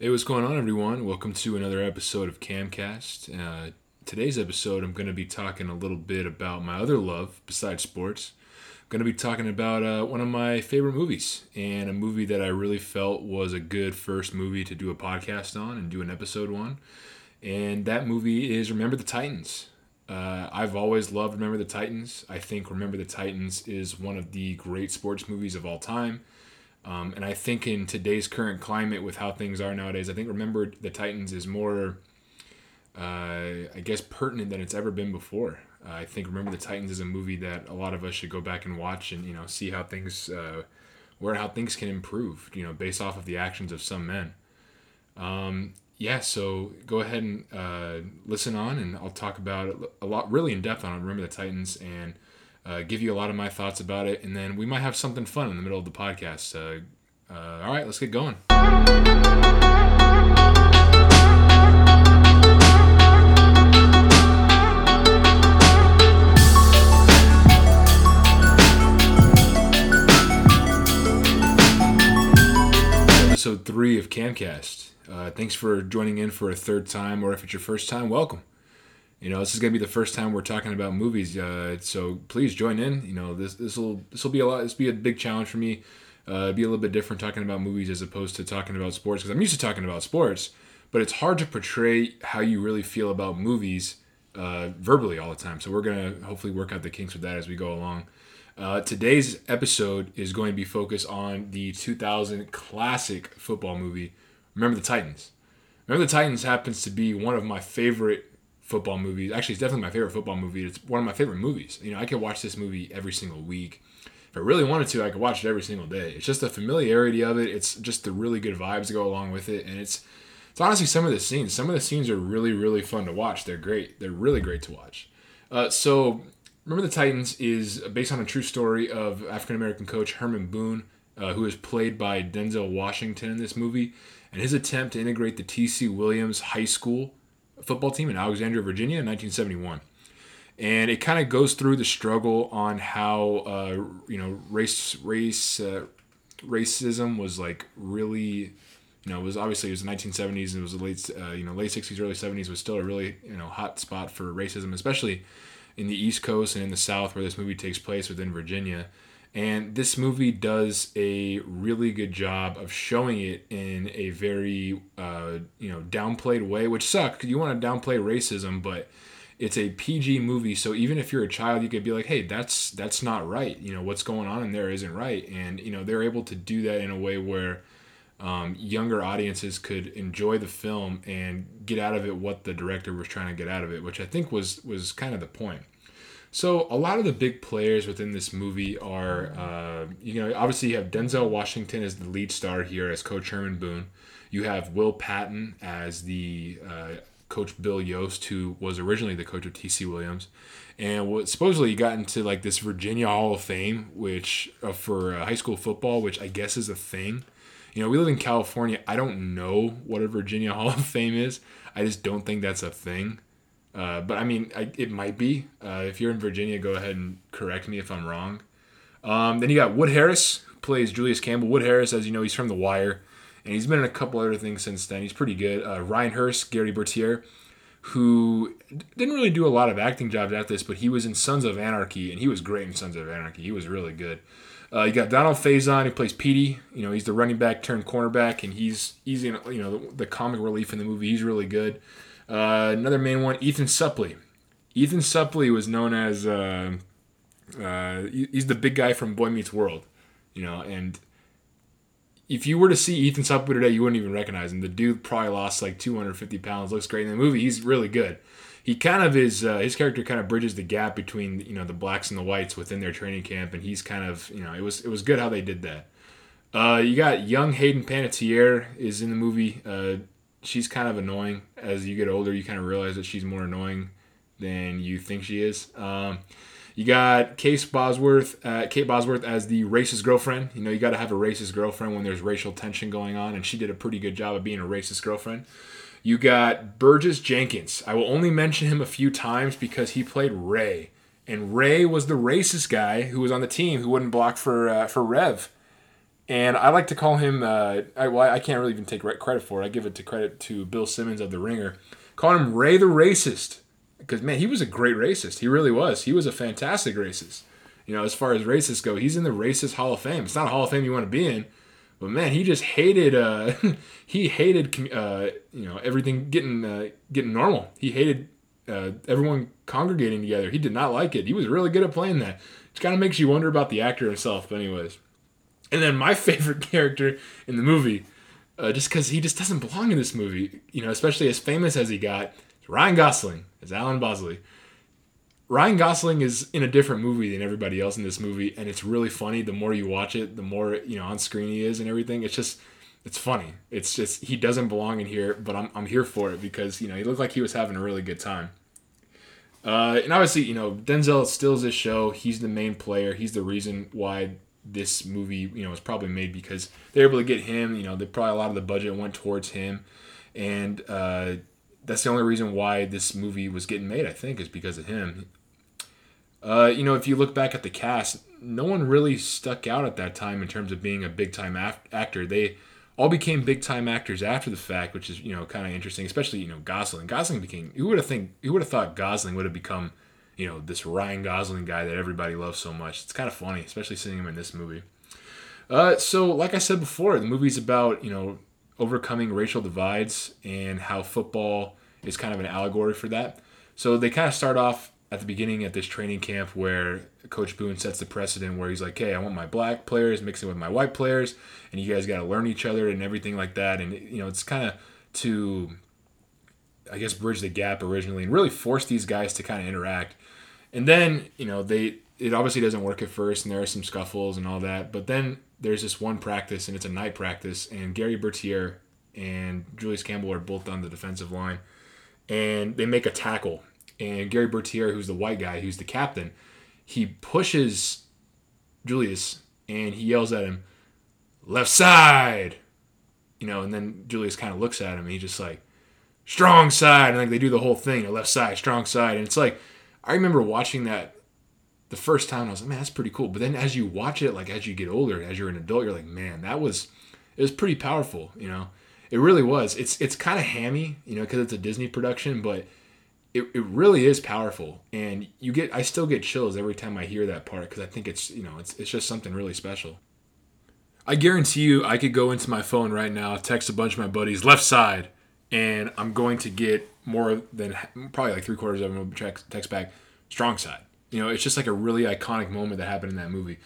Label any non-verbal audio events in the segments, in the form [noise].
Hey, what's going on, everyone? Welcome to another episode of Camcast. Uh, today's episode, I'm going to be talking a little bit about my other love besides sports. I'm going to be talking about uh, one of my favorite movies and a movie that I really felt was a good first movie to do a podcast on and do an episode on. And that movie is Remember the Titans. Uh, I've always loved Remember the Titans. I think Remember the Titans is one of the great sports movies of all time. Um, and I think in today's current climate, with how things are nowadays, I think Remember the Titans is more, uh, I guess, pertinent than it's ever been before. Uh, I think Remember the Titans is a movie that a lot of us should go back and watch and you know see how things, uh, where how things can improve. You know, based off of the actions of some men. Um, yeah, so go ahead and uh, listen on, and I'll talk about a lot, really in depth on Remember the Titans and uh, give you a lot of my thoughts about it, and then we might have something fun in the middle of the podcast. Uh, uh, all right, let's get going. Episode three of Camcast. Uh, thanks for joining in for a third time, or if it's your first time, welcome. You know, this is gonna be the first time we're talking about movies, uh, so please join in. You know, this this will this will be a lot. This will be a big challenge for me. Uh, be a little bit different talking about movies as opposed to talking about sports because I'm used to talking about sports, but it's hard to portray how you really feel about movies uh, verbally all the time. So we're gonna hopefully work out the kinks with that as we go along. Uh, today's episode is going to be focused on the 2000 classic football movie, Remember the Titans. Remember the Titans happens to be one of my favorite football movies. Actually, it's definitely my favorite football movie. It's one of my favorite movies. You know, I could watch this movie every single week. If I really wanted to, I could watch it every single day. It's just the familiarity of it. It's just the really good vibes that go along with it, and it's it's honestly some of the scenes. Some of the scenes are really really fun to watch. They're great. They're really great to watch. Uh, so, remember the Titans is based on a true story of African American coach Herman Boone, uh, who is played by Denzel Washington in this movie, and his attempt to integrate the T.C. Williams High School football team in Alexandria, Virginia in 1971. And it kind of goes through the struggle on how uh, you know race race uh, racism was like really you know it was obviously it was the 1970s and it was the late uh, you know late 60s early 70s was still a really you know hot spot for racism especially in the East Coast and in the South where this movie takes place within Virginia. And this movie does a really good job of showing it in a very, uh, you know, downplayed way, which sucks. You want to downplay racism, but it's a PG movie, so even if you're a child, you could be like, "Hey, that's that's not right. You know, what's going on in there isn't right." And you know, they're able to do that in a way where um, younger audiences could enjoy the film and get out of it what the director was trying to get out of it, which I think was was kind of the point. So a lot of the big players within this movie are, uh, you know, obviously you have Denzel Washington as the lead star here as Coach Herman Boone. You have Will Patton as the uh, Coach Bill Yost, who was originally the coach of T.C. Williams, and what supposedly got into like this Virginia Hall of Fame, which uh, for uh, high school football, which I guess is a thing. You know, we live in California. I don't know what a Virginia [laughs] Hall of Fame is. I just don't think that's a thing. Uh, but I mean, I, it might be. Uh, if you're in Virginia, go ahead and correct me if I'm wrong. Um, then you got Wood Harris, plays Julius Campbell. Wood Harris, as you know, he's from The Wire, and he's been in a couple other things since then. He's pretty good. Uh, Ryan Hurst, Gary Bertier, who didn't really do a lot of acting jobs at this, but he was in Sons of Anarchy, and he was great in Sons of Anarchy. He was really good. Uh, you got Donald Faison, who plays Petey. You know, he's the running back turned cornerback, and he's he's in you know the, the comic relief in the movie. He's really good. Uh, another main one, Ethan Suplee. Ethan Suplee was known as uh, uh, he's the big guy from Boy Meets World, you know. And if you were to see Ethan Suplee today, you wouldn't even recognize him. The dude probably lost like 250 pounds. Looks great in the movie. He's really good. He kind of is. Uh, his character kind of bridges the gap between you know the blacks and the whites within their training camp, and he's kind of you know it was it was good how they did that. Uh, you got young Hayden Panettiere is in the movie. She's kind of annoying. As you get older, you kind of realize that she's more annoying than you think she is. Um, you got Case Bosworth, uh, Kate Bosworth as the racist girlfriend. You know, you got to have a racist girlfriend when there's racial tension going on, and she did a pretty good job of being a racist girlfriend. You got Burgess Jenkins. I will only mention him a few times because he played Ray, and Ray was the racist guy who was on the team who wouldn't block for uh, for Rev And I like to call him. Uh, I, well, I can't really even take credit for it. I give it to credit to Bill Simmons of The Ringer. Call him Ray the Racist because man, he was a great racist. He really was. He was a fantastic racist. You know, as far as racists go, he's in the racist Hall of Fame. It's not a Hall of Fame you want to be in, but man, he just hated. Uh, [laughs] he hated. Uh, you know, everything getting uh, getting normal. He hated uh, everyone congregating together. He did not like it. He was really good at playing that. It kind of makes you wonder about the actor himself. But anyways, and then my [laughs] favorite character in the movie, uh, just because he just doesn't belong in this movie. You know, especially as famous as he got, Ryan Gosling as Alan Bosley. Ryan Gosling is in a different movie than everybody else in this movie, and it's really funny. The more you watch it, the more you know on screen he is and everything. It's just, it's funny. It's just he doesn't belong in here, but I'm I'm here for it because you know he looked like he was having a really good time. Uh, and obviously, you know Denzel steals this show. He's the main player. He's the reason why this movie, you know, was probably made because they're able to get him. You know, they probably a lot of the budget went towards him, and uh, that's the only reason why this movie was getting made. I think is because of him. Uh, you know, if you look back at the cast, no one really stuck out at that time in terms of being a big time af- actor. They all became big time actors after the fact, which is you know kind of interesting. Especially you know Gosling. Gosling became. Who would have think? Who would have thought Gosling would have become you know this Ryan Gosling guy that everybody loves so much? It's kind of funny, especially seeing him in this movie. Uh, so like I said before, the movie's about you know overcoming racial divides and how football is kind of an allegory for that. So they kind of start off at the beginning at this training camp where Coach Boone sets the precedent where he's like, hey, I want my black players mixing with my white players, and you guys got to learn each other and everything like that. And, you know, it's kind of to, I guess, bridge the gap originally and really force these guys to kind of interact. And then, you know, they, it obviously doesn't work at first and there are some scuffles and all that. But then there's this one practice and it's a night practice, and Gary Bertier and Julius Campbell are both on the defensive line and they make a tackle. And Gary Bertier, who's the white guy, who's the captain, he pushes Julius and he yells at him, left side. You know, and then Julius kind of looks at him and he's just like, strong side. And like they do the whole thing, left side, strong side. And it's like, I remember watching that the first time. I was like, man, that's pretty cool. But then as you watch it, like as you get older, as you're an adult, you're like, man, that was, it was pretty powerful, you know? It really was. It's it's kind of hammy, you know, because it's a Disney production, but it, it really is powerful. And you get I still get chills every time I hear that part because I think it's you know it's it's just something really special. I guarantee you, I could go into my phone right now, text a bunch of my buddies left side, and I'm going to get more than probably like three quarters of them text back strong side. You know, it's just like a really iconic moment that happened in that movie.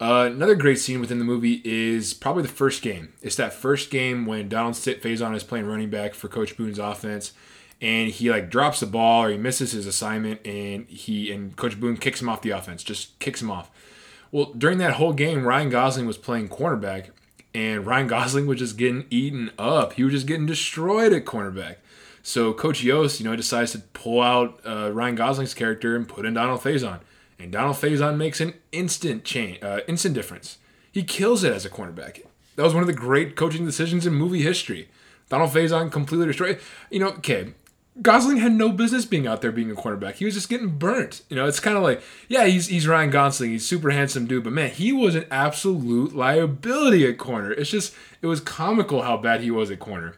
Uh, another great scene within the movie is probably the first game. It's that first game when Donald Faison is playing running back for Coach Boone's offense, and he like drops the ball or he misses his assignment, and he and Coach Boone kicks him off the offense, just kicks him off. Well, during that whole game, Ryan Gosling was playing cornerback, and Ryan Gosling was just getting eaten up. He was just getting destroyed at cornerback. So Coach Yost, you know, decides to pull out uh, Ryan Gosling's character and put in Donald Faison and Donald Faison makes an instant change, uh, instant difference. He kills it as a cornerback. That was one of the great coaching decisions in movie history. Donald Faison completely destroyed. You know, okay, Gosling had no business being out there being a cornerback. He was just getting burnt. You know, it's kind of like, yeah, he's he's Ryan Gosling. He's super handsome dude, but man, he was an absolute liability at corner. It's just it was comical how bad he was at corner.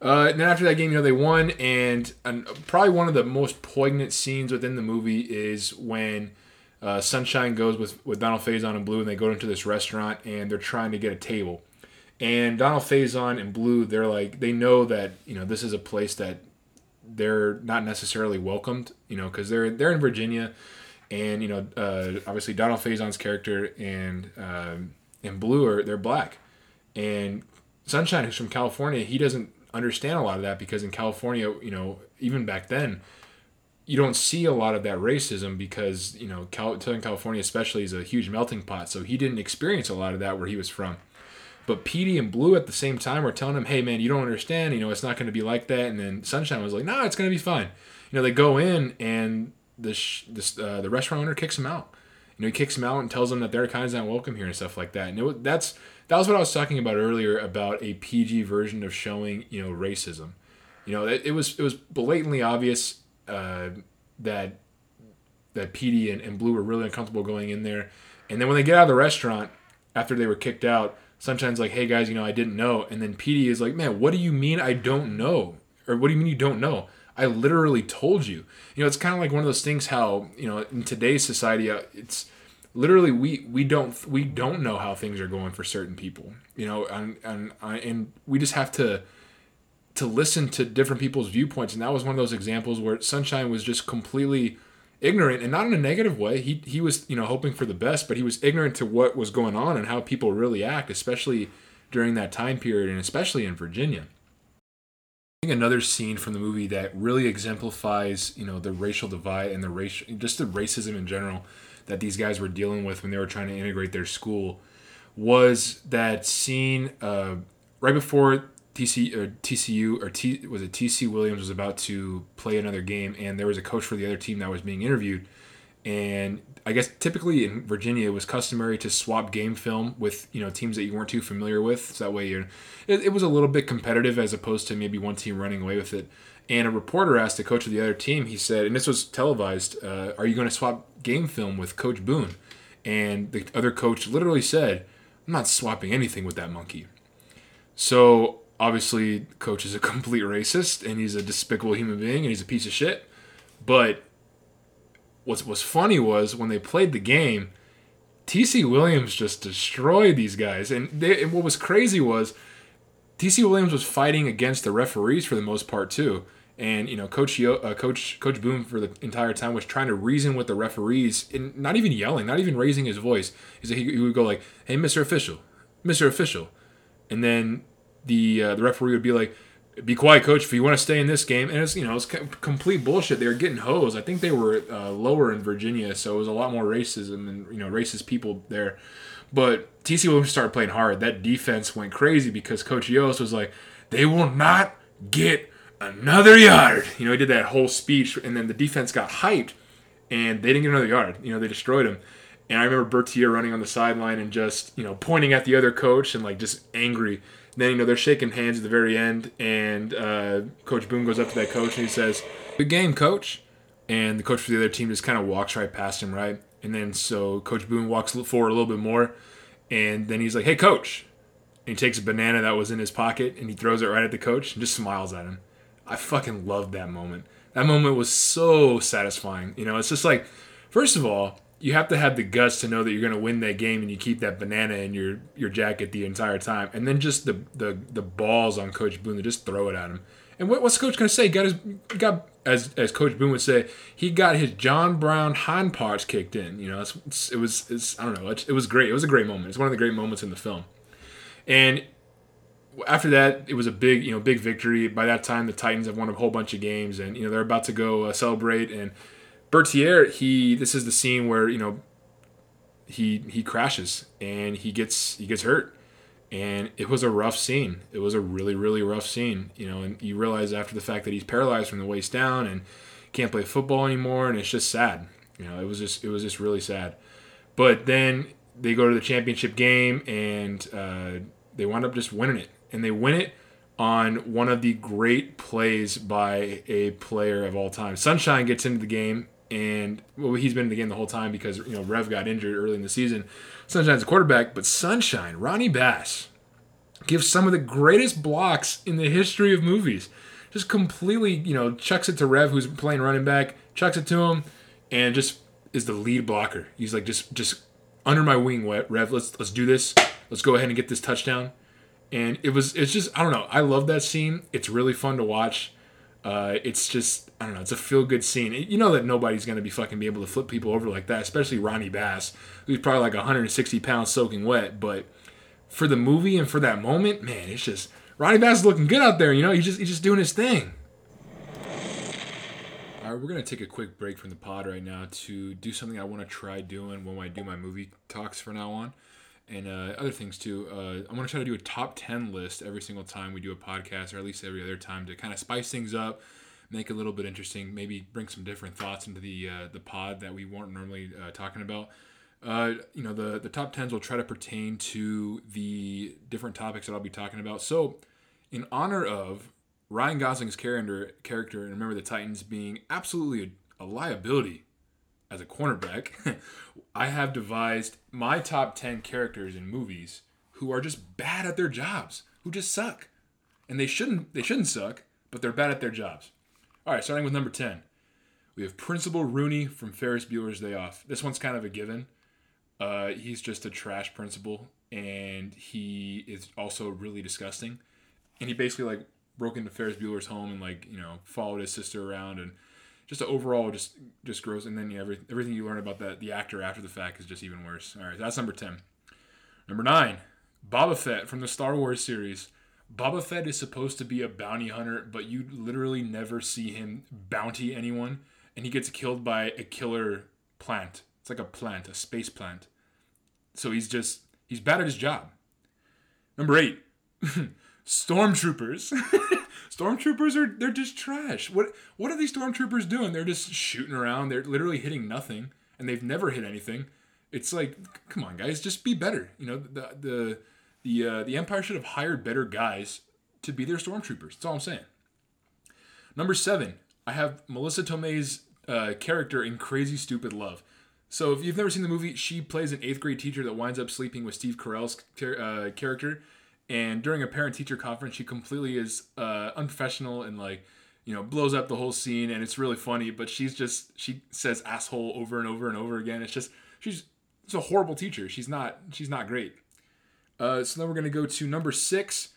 Uh, and then after that game, you know, they won, and, and probably one of the most poignant scenes within the movie is when uh, Sunshine goes with, with Donald Faison and Blue, and they go into this restaurant and they're trying to get a table. And Donald Faison and Blue, they're like, they know that you know this is a place that they're not necessarily welcomed, you know, because they're they're in Virginia, and you know, uh, obviously Donald Faison's character and uh, and Blue are they're black, and Sunshine, who's from California, he doesn't understand a lot of that because in California, you know, even back then, you don't see a lot of that racism because you know Cal- Southern California especially is a huge melting pot. So he didn't experience a lot of that where he was from. But Petey and Blue at the same time were telling him, "Hey man, you don't understand. You know it's not going to be like that." And then Sunshine was like, "No, nah, it's going to be fine." You know they go in and the sh- this uh, the restaurant owner kicks him out. You know he kicks him out and tells them that their kind's not welcome here and stuff like that. And it, that's that was what I was talking about earlier about a PG version of showing you know racism. You know it, it was it was blatantly obvious uh, that that Petey and, and Blue were really uncomfortable going in there. And then when they get out of the restaurant after they were kicked out, Sunshine's like, hey guys, you know, I didn't know. And then Petey is like, man, what do you mean I don't know? Or what do you mean you don't know? I literally told you. You know, it's kind of like one of those things how, you know, in today's society, uh, it's literally we we don't we don't know how things are going for certain people. You know, and and and we just have to to listen to different people's viewpoints and that was one of those examples where Sunshine was just completely ignorant and not in a negative way. He he was, you know, hoping for the best, but he was ignorant to what was going on and how people really act, especially during that time period and especially in Virginia. I think another scene from the movie that really exemplifies, you know, the racial divide and the racial just the racism in general that these guys were dealing with when they were trying to integrate their school was that scene uh, right before TC or TCU or T was it TC Williams was about to play another game, and there was a coach for the other team that was being interviewed, and I guess typically in Virginia it was customary to swap game film with you know teams that you weren't too familiar with, so that way you it, it was a little bit competitive as opposed to maybe one team running away with it. And a reporter asked the coach of the other team, he said, and this was televised, uh, "Are you going to swap game film with Coach Boone?" And the other coach literally said, "I'm not swapping anything with that monkey." So obviously coach is a [laughs] complete racist and he's a despicable human being and he's a piece of shit. But what was funny was when they played the game tc williams just destroyed these guys. And, they, and what was crazy was tc williams was fighting against the referees for the most part too. And you know coach Yo, uh, coach coach boone for the entire time was trying to reason with the referees and not even yelling not even raising his voice. He, he would go like hey mr official mr official. And then the uh, the referee would be like, "Be quiet, coach. If you want to stay in this game," and it's you know it's complete bullshit. They were getting hosed. I think they were uh, lower in Virginia, so it was a lot more racism and you know racist people there. But TC Williams started playing hard. That defense went crazy because Coach Yost was like, "They will not get another yard." You know, he did that whole speech, and then the defense got hyped, and they didn't get another yard. You know, they destroyed him. And I remember Bertier running on the sideline and just, you know, pointing at the other coach and like just angry then you know they're shaking hands at the very end, and uh, Coach Boone goes up to that coach and he says, "Good game, coach." And the coach for the other team just kind of walks right past him, right? And then so Coach Boone walks forward a little bit more, and then he's like, "Hey, coach!" And he takes a banana that was in his pocket and he throws it right at the coach and just smiles at him. I fucking loved that moment. That moment was so satisfying. You know, it's just like, first of all, you have to have the guts to know that you're going to win that game and you keep that banana in your your jacket the entire time. And then just the the, the balls on coach boone to just throw it at him. And what, what's coach going to say got his got as as coach boone would say he got his john brown hind parts kicked in. You know it's, it's, it was it's i don't know. It, it was great. It was a great moment. It's one of the great moments in the film. And after that, it was a big, you know, big victory. By that time, the Titans have won a whole bunch of games, and you know they're about to go uh, celebrate. And Bertier, he this is the scene where you know he he crashes and he gets he gets hurt, and it was a rough scene. It was a really really rough scene, you know. And you realize after the fact that he's paralyzed from the waist down and can't play football anymore, and it's just sad. You know, it was just it was just really sad. But then they go to the championship game and uh, they wind up just winning it, and they win it on one of the great plays by a player of all time. Sunshine gets into the game and well, he's been in the game the whole time because you know Rev got injured early in the season. Sunshine's a quarterback, but Sunshine, Ronnie Bass, gives some of the greatest blocks in the history of movies. Just completely, you know, chucks it to Rev, who's playing running back, chucks it to him, and just is the lead blocker. He's like, just, just under my wing, Rev. Let's let's do this. Let's go ahead and get this touchdown. And it was, it's just, I don't know. I love that scene. It's really fun to watch. Uh, it's just I don't know. It's a feel good scene. You know that nobody's gonna be fucking be able to flip people over like that, especially Ronnie Bass, who's probably like 160 pounds soaking wet. But for the movie and for that moment, man, it's just Ronnie Bass is looking good out there. You know, he's just he's just doing his thing. All right, we're gonna take a quick break from the pod right now to do something I want to try doing when I do my movie talks from now on and uh, other things too. Uh, I'm gonna try to do a top ten list every single time we do a podcast, or at least every other time, to kind of spice things up, make it a little bit interesting, maybe bring some different thoughts into the uh, the pod that we weren't normally uh, talking about. Uh, you know, the the top tens will try to pertain to the different topics that I'll be talking about. So, in honor of Ryan Gosling's character, character, and remember the Titans being absolutely a, a liability as a cornerback, [laughs] I have devised my top 10 characters in movies who are just bad at their jobs, who just suck. And they shouldn't they shouldn't suck, but they're bad at their jobs. All right, starting with number 10. We have Principal Rooney from Ferris Bueller's Day Off. This one's kind of a given. Uh, he's just a trash principal, and he is also really disgusting. And he basically like broke into Ferris Bueller's home and like you know followed his sister around and just overall just just gross. And then every, everything you learn about that the actor after the fact is just even worse. All right, that's number ten. Number nine, Boba Fett from the Star Wars series. Boba Fett is supposed to be a bounty hunter, but you literally never see him bounty anyone, and he gets killed by a killer plant. It's like a plant, a space plant. So he's just he's bad at his job. Number eight, [laughs] stormtroopers. [laughs] stormtroopers are they're just trash. What what are these stormtroopers doing? They're just shooting around. They're literally hitting nothing, and they've never hit anything. It's like, come on, guys, just be better. You know, the the the uh, the Empire should have hired better guys to be their stormtroopers. That's all I'm saying. Number seven, I have Melissa Tomei's uh, character in Crazy Stupid Love. So if you've never seen the movie, she plays an eighth grade teacher that winds up sleeping with Steve Carell's uh, character. And during a parent teacher conference, she completely is uh, unprofessional and like you know blows up the whole scene, and it's really funny. But she's just she says asshole over and over and over again. It's just she's it's a horrible teacher. She's not she's not great. Uh, so then we're gonna go to number six.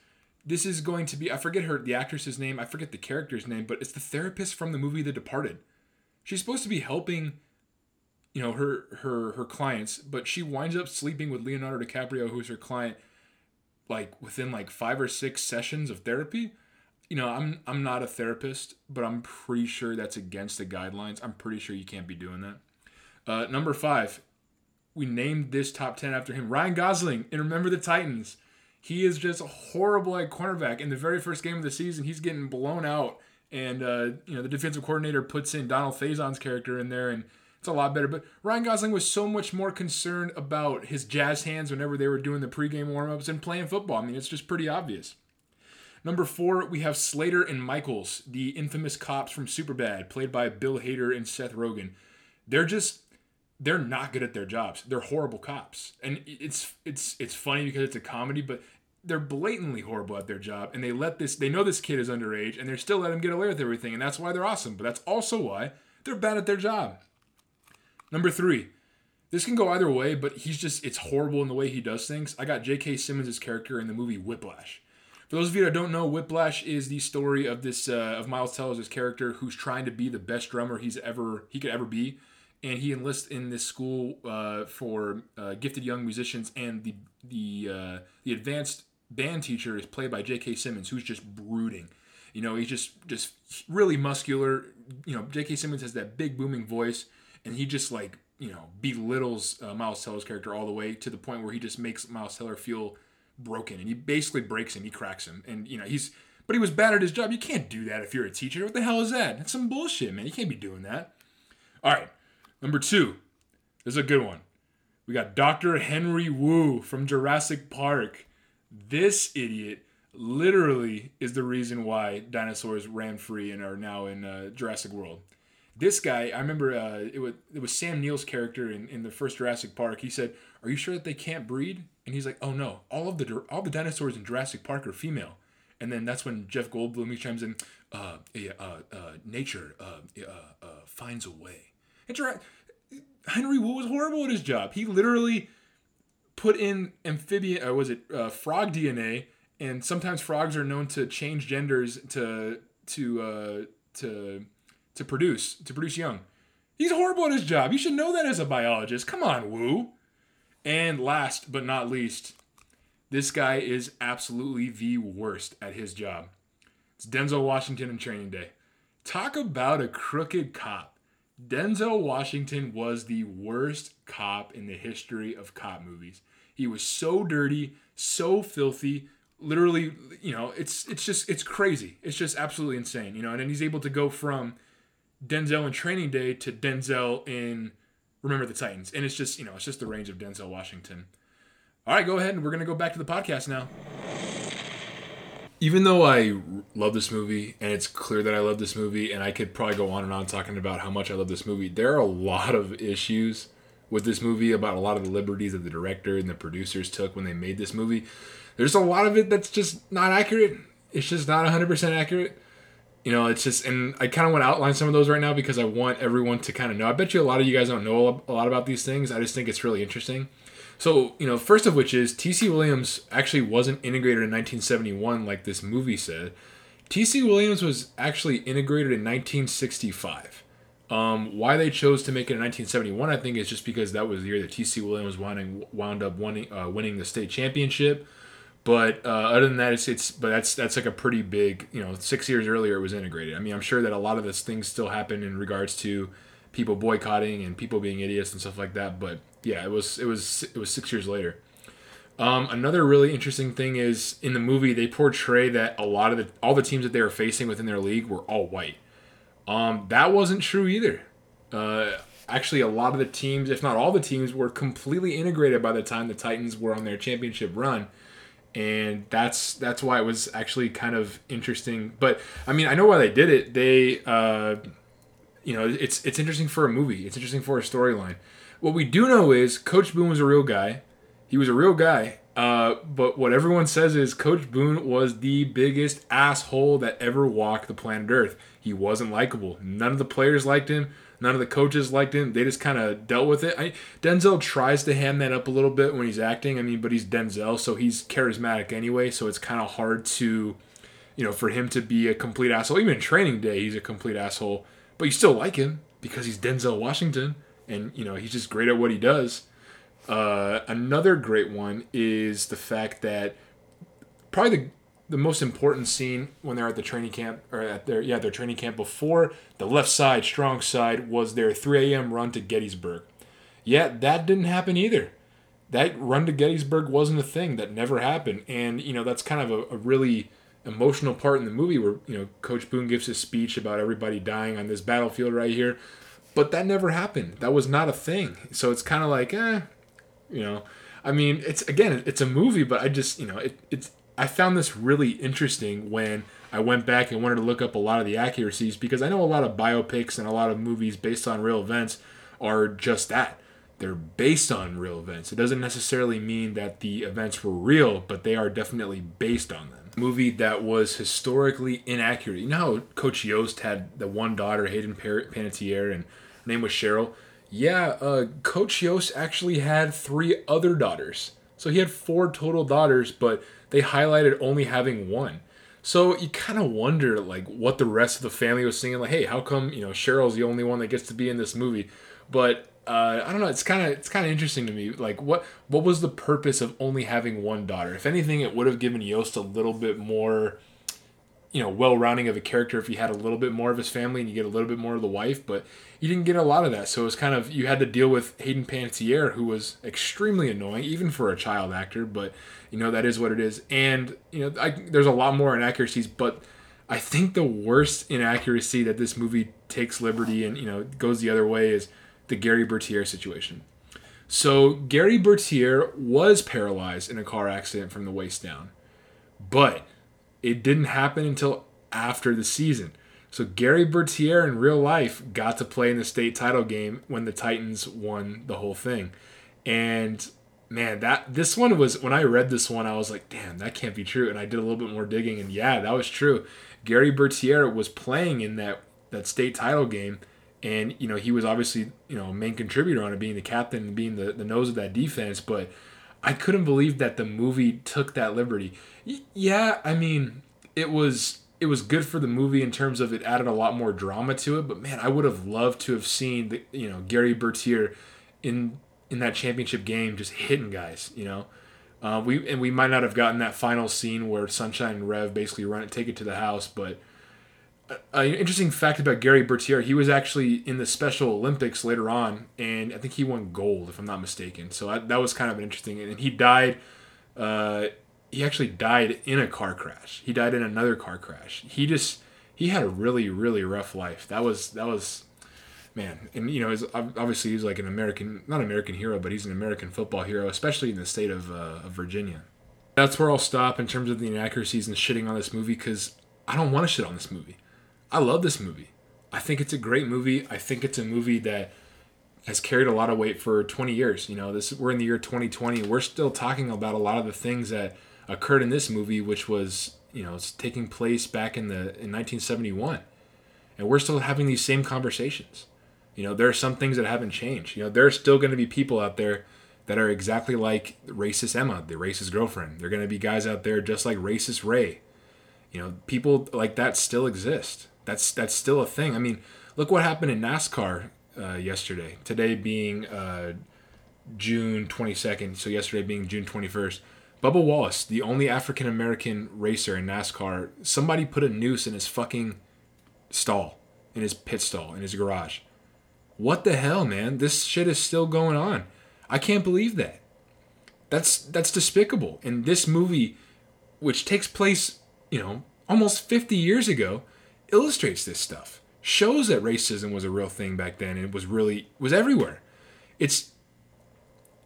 This is going to be I forget her the actress's name. I forget the character's name, but it's the therapist from the movie The Departed. She's supposed to be helping you know her her her clients but she winds up sleeping with leonardo dicaprio who's her client like within like five or six sessions of therapy you know i'm i'm not a therapist but i'm pretty sure that's against the guidelines. I'm pretty sure you can't be doing that. Uh, number five we named this top 10 after him ryan gosling and remember the titans. He is just horrible at cornerback. In the very first game of the season he's getting blown out and uh, you know the defensive coordinator puts in donald faison's character in there and it's a lot better. But Ryan Gosling was so much more concerned about his jazz hands whenever they were doing the pregame warmups and playing football. I mean, it's just pretty obvious. Number four, we have Slater and Michaels, the infamous cops from Superbad, played by Bill Hader and Seth Rogen. They're just they're not good at their jobs. They're horrible cops. And it's it's it's funny because it's a comedy, but they're blatantly horrible at their job and they let this they know this kid is underage and they're still let him get away with everything and that's why they're awesome. But that's also why they're bad at their job. Number three, this can go either way, but he's just, it's horrible in the way he does things. I got J.K. Simmons' character in the movie Whiplash. For those of you that don't know, Whiplash is the story of this uh, of Miles Teller's character who's trying to be the best drummer he's ever he could ever be, and he enlists in this school uh, for uh, gifted young musicians, and the the uh, the advanced band teacher is played by J.K. Simmons, who's just brooding. You know, he's just just really muscular. You know, J.K. Simmons has that big booming voice and he just like you know belittles uh, Miles Teller's character all the way to the point where he just makes Miles Teller feel broken, and he basically breaks him, he cracks him, and you know he's but he was bad at his job. You can't do that if you're a teacher. What the hell is that? That's some bullshit, man. You can't be doing that. All right, number two. This is a good one. We got Dr. Henry Wu from Jurassic Park. This idiot literally is the reason why dinosaurs ran free and are now in uh, Jurassic World this guy, I remember uh, it was it was Sam Neill's character in, in the first Jurassic Park. He said, "Are you sure that they can't breed?" And he's like, "Oh no, all of the all the dinosaurs in Jurassic Park are female." And then that's when Jeff Goldblum he chimes in, uh, uh, uh, "Nature uh, uh, uh, finds a way." It's right. Henry Wu was horrible at his job. He literally put in amphibian, or was it frog DNA? And sometimes frogs are known to change genders to to to to produce to produce young. He's horrible at his job. You should know that as a biologist. Come on, Wu. And last but not least, this guy is absolutely the worst at his job. It's Denzel Washington in Training Day. Talk about a crooked cop. Denzel Washington was the worst cop in the history of cop movies. He was so dirty, so filthy, literally, you know, it's it's just it's crazy. It's just absolutely insane, you know, and then he's able to go from Denzel in Training Day to Denzel in Remember the Titans. And it's just, you know, it's just the range of Denzel Washington. All right, go ahead and we're going to go back to the podcast now. Even though I love this movie and it's clear that I love this movie and I could probably go on and on talking about how much I love this movie, there are a lot of issues with this movie about a lot of the liberties that the director and the producers took when they made this movie. There's a lot of it that's just not accurate. It's just not 100% accurate. You know, it's just, and I kind of want to outline some of those right now because I want everyone to kind of know. I bet you a lot of you guys don't know a lot about these things. I just think it's really interesting. So, you know, first of which is T.C. Williams actually wasn't integrated in 1971 like this movie said. T.C. Williams was actually integrated in 1965. Um, why they chose to make it in 1971, I think, is just because that was the year that T.C. Williams wound, up winning, uh, winning the state championship. But uh, other than that, it's, it's but that's that's like a pretty big you know six years earlier it was integrated. I mean I'm sure that a lot of this things still happen in regards to people boycotting and people being idiots and stuff like that. But yeah, it was it was it was six years later. Um, another really interesting thing is in the movie they portray that a lot of the all the teams that they were facing within their league were all white. Um, that wasn't true either. Uh, actually, a lot of the teams, if not all the teams, were completely integrated by the time the Titans were on their championship run and that's that's why it was actually kind of interesting. But I mean, I know why they did it. They, uh, you know, it's it's interesting for a movie. It's interesting for a storyline. What we do know is Coach Boone was a real guy. He was a real guy. Uh, but what everyone says is Coach Boone was the biggest asshole that ever walked the planet Earth. He wasn't likable. None of the players liked him. None of the coaches liked him. They just kind of dealt with it. I, Denzel tries to hand that up a little bit when he's acting. I mean, but he's Denzel, so he's charismatic anyway. So it's kind of hard to, you know, for him to be a complete asshole. Even in Training Day, he's a complete asshole. But you still like him because he's Denzel Washington, and you know he's just great at what he does. Uh, another great one is the fact that probably the the most important scene when they're at the training camp or at their yeah their training camp before the left side strong side was their 3 a.m. run to Gettysburg. Yeah, that didn't happen either. That run to Gettysburg wasn't a thing. That never happened. And you know that's kind of a, a really emotional part in the movie where you know Coach Boone gives his speech about everybody dying on this battlefield right here, but that never happened. That was not a thing. So it's kind of like eh, you know. I mean, it's again, it's a movie, but I just, you know, it, it's I found this really interesting when I went back and wanted to look up a lot of the accuracies because I know a lot of biopics and a lot of movies based on real events are just that. They're based on real events. It doesn't necessarily mean that the events were real, but they are definitely based on them. Movie that was historically inaccurate. You know how Coach Yost had the one daughter, Hayden Panettiere, and her name was Cheryl? Yeah, uh, Coach Yost actually had three other daughters. So he had four total daughters, but they highlighted only having one. So you kind of wonder like what the rest of the family was singing. Like, hey, how come you know Cheryl's the only one that gets to be in this movie? But uh, I don't know. It's kind of it's kind of interesting to me. Like, what what was the purpose of only having one daughter? If anything, it would have given Yost a little bit more, you know, well rounding of a character if he had a little bit more of his family and you get a little bit more of the wife. But you didn't get a lot of that. So it was kind of you had to deal with Hayden Panettiere, who was extremely annoying, even for a child actor. But you know that is what it is and you know I, there's a lot more inaccuracies but i think the worst inaccuracy that this movie takes liberty and you know goes the other way is the gary bertier situation so gary bertier was paralyzed in a car accident from the waist down but it didn't happen until after the season so Gary Bertier in real life got to play in the state title game when the Titans won the whole thing. And man, that this one was when I read this one, I was like, damn, that can't be true. And I did a little bit more digging, and yeah, that was true. Gary Bertier was playing in that that state title game, and you know he was obviously you know main contributor on it, being the captain being the, the nose of that defense. But I couldn't believe that the movie took that liberty. Y- yeah, I mean, it was it was good for the movie in terms of it added a lot more drama to it. But man, I would have loved to have seen the you know Gary Bertier in in that championship game just hitting guys, you know. Uh, we and we might not have gotten that final scene where Sunshine and Rev basically run it, take it to the house. But an interesting fact about Gary Bertier, he was actually in the Special Olympics later on, and I think he won gold if I'm not mistaken. So I, that was kind of an interesting. And he died. Uh, he actually died in a car crash. He died in another car crash. He just he had a really really rough life. That was that was man, and you know, obviously he's like an American, not American hero, but he's an American football hero, especially in the state of, uh, of Virginia. That's where I'll stop in terms of the inaccuracies and shitting on this movie because I don't want to shit on this movie. I love this movie. I think it's a great movie. I think it's a movie that has carried a lot of weight for 20 years. You know, this we're in the year 2020. We're still talking about a lot of the things that occurred in this movie, which was you know it's taking place back in the in 1971, and we're still having these same conversations. You know, there are some things that haven't changed. You know, there are still going to be people out there that are exactly like racist Emma, the racist girlfriend. There are going to be guys out there just like racist Ray. You know, people like that still exist. That's that's still a thing. I mean, look what happened in NASCAR uh, yesterday. Today being uh, June 22nd, so yesterday being June 21st. Bubba Wallace, the only African American racer in NASCAR, somebody put a noose in his fucking stall, in his pit stall, in his garage. What the hell, man? This shit is still going on. I can't believe that. That's that's despicable. And this movie, which takes place, you know, almost 50 years ago, illustrates this stuff. Shows that racism was a real thing back then and it was really was everywhere. It's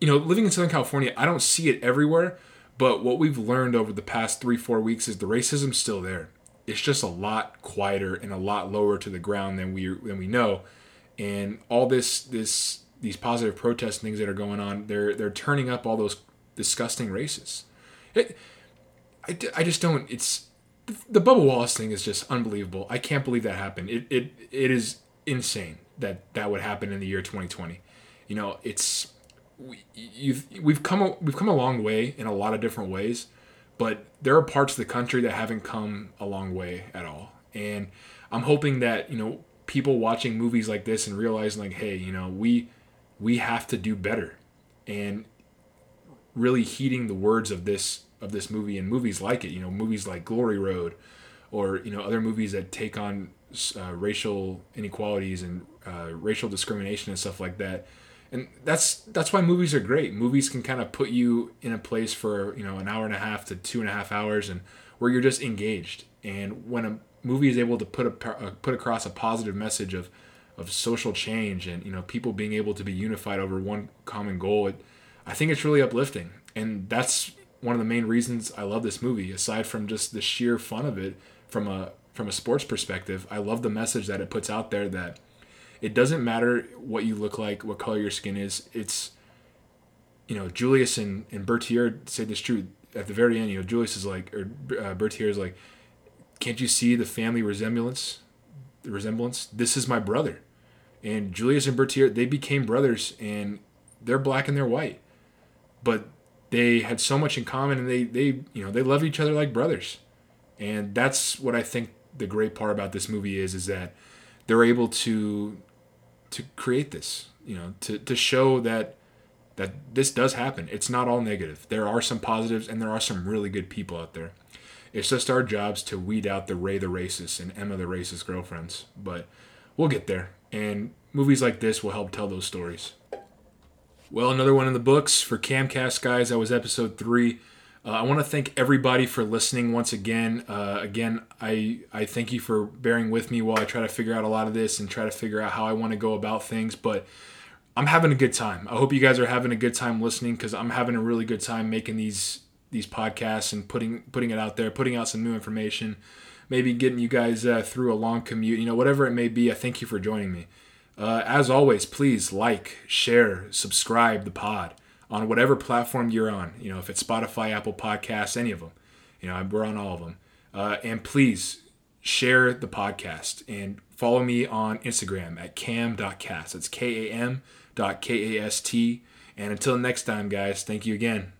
you know, living in Southern California, I don't see it everywhere, but what we've learned over the past 3-4 weeks is the racism's still there. It's just a lot quieter and a lot lower to the ground than we than we know. And all this this these positive protest things that are going on, they're they're turning up all those disgusting races. It, I, I just don't. It's the Bubba Wallace thing is just unbelievable. I can't believe that happened. It it it is insane that that would happen in the year 2020. You know, it's we, you've we've come a, we've come a long way in a lot of different ways, but there are parts of the country that haven't come a long way at all. And I'm hoping that you know people watching movies like this and realizing like, hey, you know, we we have to do better and really heeding the words of this of this movie and movies like it you know movies like glory road or you know other movies that take on uh, racial inequalities and uh, racial discrimination and stuff like that. And that's that's why movies are great. Movies can kind of put you in a place for you know an hour and a half to two and a half hours and where you're just engaged. And when a movie is able to put a uh, put across a positive message of of social change and you know people being able to be unified over one common goal it, i think it's really uplifting. And that's one of the main reasons i love this movie aside from just the sheer fun of it from a from a sports perspective i love the message that it puts out there that it doesn't matter what you look like what color your skin is it's you know julius and, and bertier say this true at the very end you know julius is like or uh, bertier is like can't you see the family resemblance the resemblance? This is my brother. And Julius and Bertier, they became brothers, and they're black and they're white, but they had so much in common, and they they you know they love each other like brothers, and that's what I think the great part about this movie is is that they're able to to create this, you know, to to show that that this does happen. It's not all negative. There are some positives, and there are some really good people out there. It's just our jobs to weed out the Ray the racist and Emma the racist girlfriends, but we'll get there. And movies like this will help tell those stories. Well, another one in the books for Camcast, guys. That was episode three. Uh, I want to thank everybody for listening once again. Uh, again, I I thank you for bearing with me while I try to figure out a lot of this and try to figure out how I want to go about things. But I'm having a good time. I hope you guys are having a good time listening because I'm having a really good time making these these podcasts and putting putting it out there, putting out some new information maybe getting you guys uh, through a long commute, you know, whatever it may be. I thank you for joining me. Uh, as always, please like, share, subscribe the pod on whatever platform you're on. You know, if it's Spotify, Apple Podcasts, any of them. You know, we're on all of them. Uh, and please share the podcast and follow me on Instagram at kam.kast. That's K A M dot K A S T. And until next time, guys, thank you again.